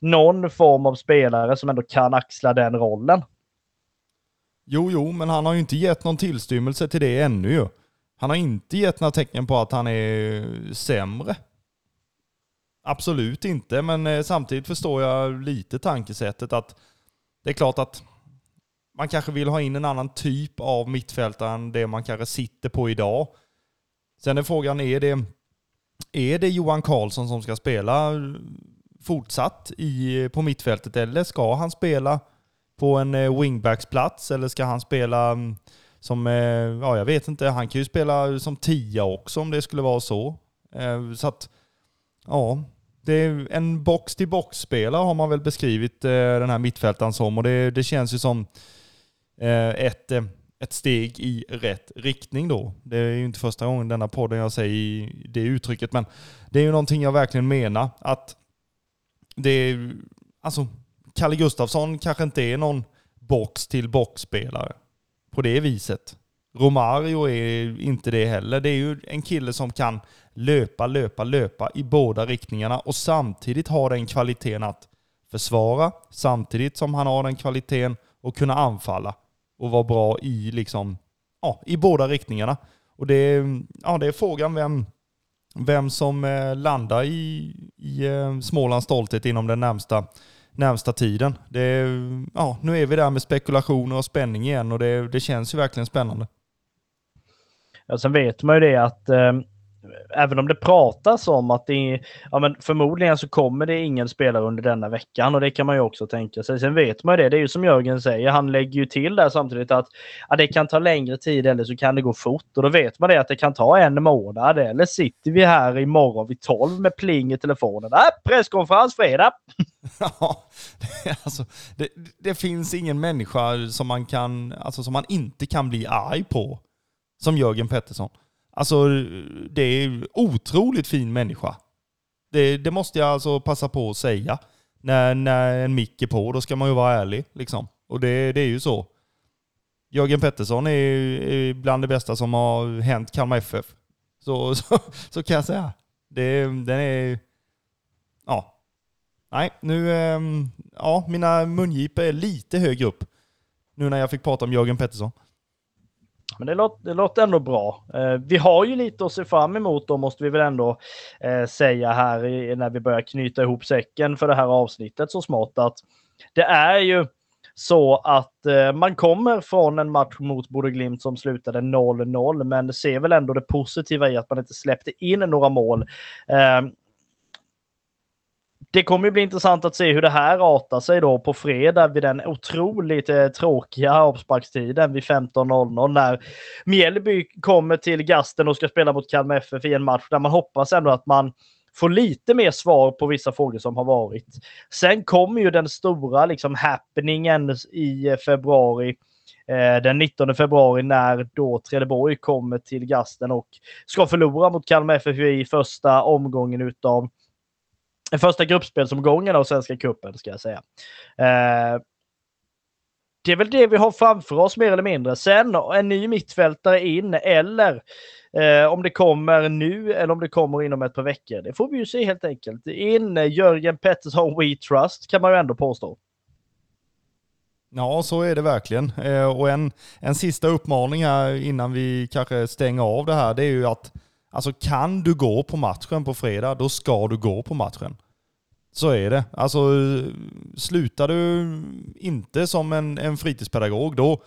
Speaker 2: någon form av spelare som ändå kan axla den rollen.
Speaker 3: Jo, jo, men han har ju inte gett någon tillstymmelse till det ännu ju. Han har inte gett några tecken på att han är eh, sämre. Absolut inte, men eh, samtidigt förstår jag lite tankesättet att det är klart att man kanske vill ha in en annan typ av mittfältare än det man kanske sitter på idag. Sen är frågan, är det, är det Johan Karlsson som ska spela eh, fortsatt i, eh, på mittfältet eller ska han spela på en wingbacksplats eller ska han spela mm, som, ja jag vet inte, han kan ju spela som tia också om det skulle vara så. Så att Ja, det är en box-till-box-spelare har man väl beskrivit eh, den här mittfältaren som och det, det känns ju som eh, ett, eh, ett steg i rätt riktning då. Det är ju inte första gången denna podden jag säger det uttrycket, men det är ju någonting jag verkligen menar. Att det är, alltså, Kalle Gustafsson kanske inte är någon box-till-box-spelare på det viset. Romario är inte det heller. Det är ju en kille som kan löpa, löpa, löpa i båda riktningarna och samtidigt ha den kvaliteten att försvara, samtidigt som han har den kvaliteten att kunna anfalla och vara bra i, liksom, ja, i båda riktningarna. Och det är, ja, det är frågan vem, vem som eh, landar i, i eh, Smålands stolthet inom den närmsta, närmsta tiden. Det, ja, nu är vi där med spekulationer och spänning igen och det, det känns ju verkligen spännande.
Speaker 2: Ja, sen vet man ju det att eh, även om det pratas om att det ja men förmodligen så kommer det ingen spelare under denna veckan och det kan man ju också tänka sig. Sen vet man ju det, det är ju som Jörgen säger, han lägger ju till där samtidigt att ja, det kan ta längre tid eller så kan det gå fort och då vet man det att det kan ta en månad eller sitter vi här imorgon vid 12 med pling i telefonen. Äh, presskonferens fredag!
Speaker 3: Ja, alltså, det, det finns ingen människa som man, kan, alltså, som man inte kan bli arg på som Jörgen Pettersson. Alltså, det är otroligt fin människa. Det, det, måste jag alltså passa på att säga. När, när en mick är på, då ska man ju vara ärlig. Liksom. Och det, det är ju så. Jörgen Pettersson är, är bland det bästa som har hänt Kalmar FF. Så, så, så kan jag säga. Det, den är... Ja. Nej, nu, ehm, ja, mina mungipor är lite högre upp. Nu när jag fick prata om Jörgen Pettersson.
Speaker 2: Men det låter, det låter ändå bra. Eh, vi har ju lite att se fram emot då, måste vi väl ändå eh, säga här i, när vi börjar knyta ihop säcken för det här avsnittet så smått att det är ju så att eh, man kommer från en match mot Borde Glimt som slutade 0-0, men ser väl ändå det positiva i att man inte släppte in några mål. Eh, det kommer ju bli intressant att se hur det här artar sig då på fredag vid den otroligt eh, tråkiga avsparkstiden vid 15.00 när Mjällby kommer till Gasten och ska spela mot Kalmar FF i en match där man hoppas ändå att man får lite mer svar på vissa frågor som har varit. Sen kommer ju den stora liksom happeningen i februari eh, den 19 februari när då Trelleborg kommer till Gasten och ska förlora mot Kalmar FF i första omgången utav första gruppspelsomgången av Svenska cupen ska jag säga. Eh, det är väl det vi har framför oss mer eller mindre. Sen en ny mittfältare in eller eh, om det kommer nu eller om det kommer inom ett par veckor. Det får vi ju se helt enkelt. In Jörgen Pettersson We Trust kan man ju ändå påstå.
Speaker 3: Ja, så är det verkligen. Eh, och en, en sista uppmaning här innan vi kanske stänger av det här, det är ju att Alltså kan du gå på matchen på fredag, då ska du gå på matchen. Så är det. Alltså slutar du inte som en, en fritidspedagog, då,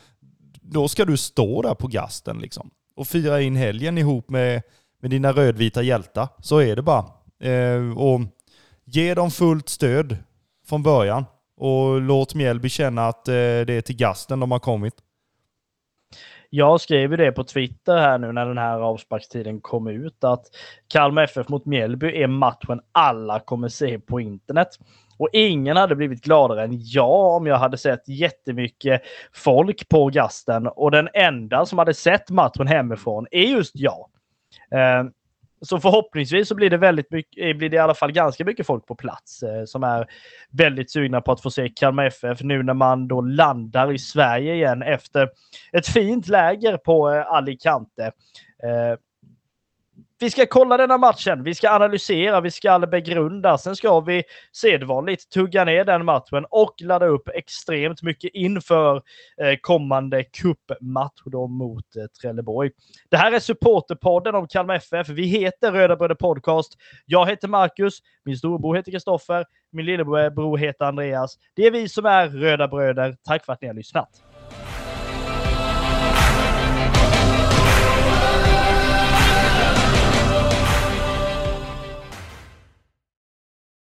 Speaker 3: då ska du stå där på gasten liksom. Och fira in helgen ihop med, med dina rödvita hjältar. Så är det bara. Eh, och ge dem fullt stöd från början. Och låt Mjällby känna att eh, det är till gasten de har kommit.
Speaker 2: Jag skrev ju det på Twitter här nu när den här avsparkstiden kom ut att Kalmar FF mot Mjällby är matchen alla kommer se på internet. Och ingen hade blivit gladare än jag om jag hade sett jättemycket folk på gasten och den enda som hade sett matchen hemifrån är just jag. Eh, så förhoppningsvis så blir det väldigt mycket, eh, blir det i alla fall ganska mycket folk på plats eh, som är väldigt sugna på att få se Kalmar FF nu när man då landar i Sverige igen efter ett fint läger på eh, Alicante. Eh, vi ska kolla denna matchen, vi ska analysera, vi ska begrunda. Sen ska vi sedvanligt tugga ner den matchen och ladda upp extremt mycket inför eh, kommande cupmatch då mot eh, Trelleborg. Det här är supporterpodden om Kalmar FF. Vi heter Röda Bröder Podcast. Jag heter Marcus, min storebror heter Kristoffer, min lillebror heter Andreas. Det är vi som är Röda Bröder. Tack för att ni har lyssnat.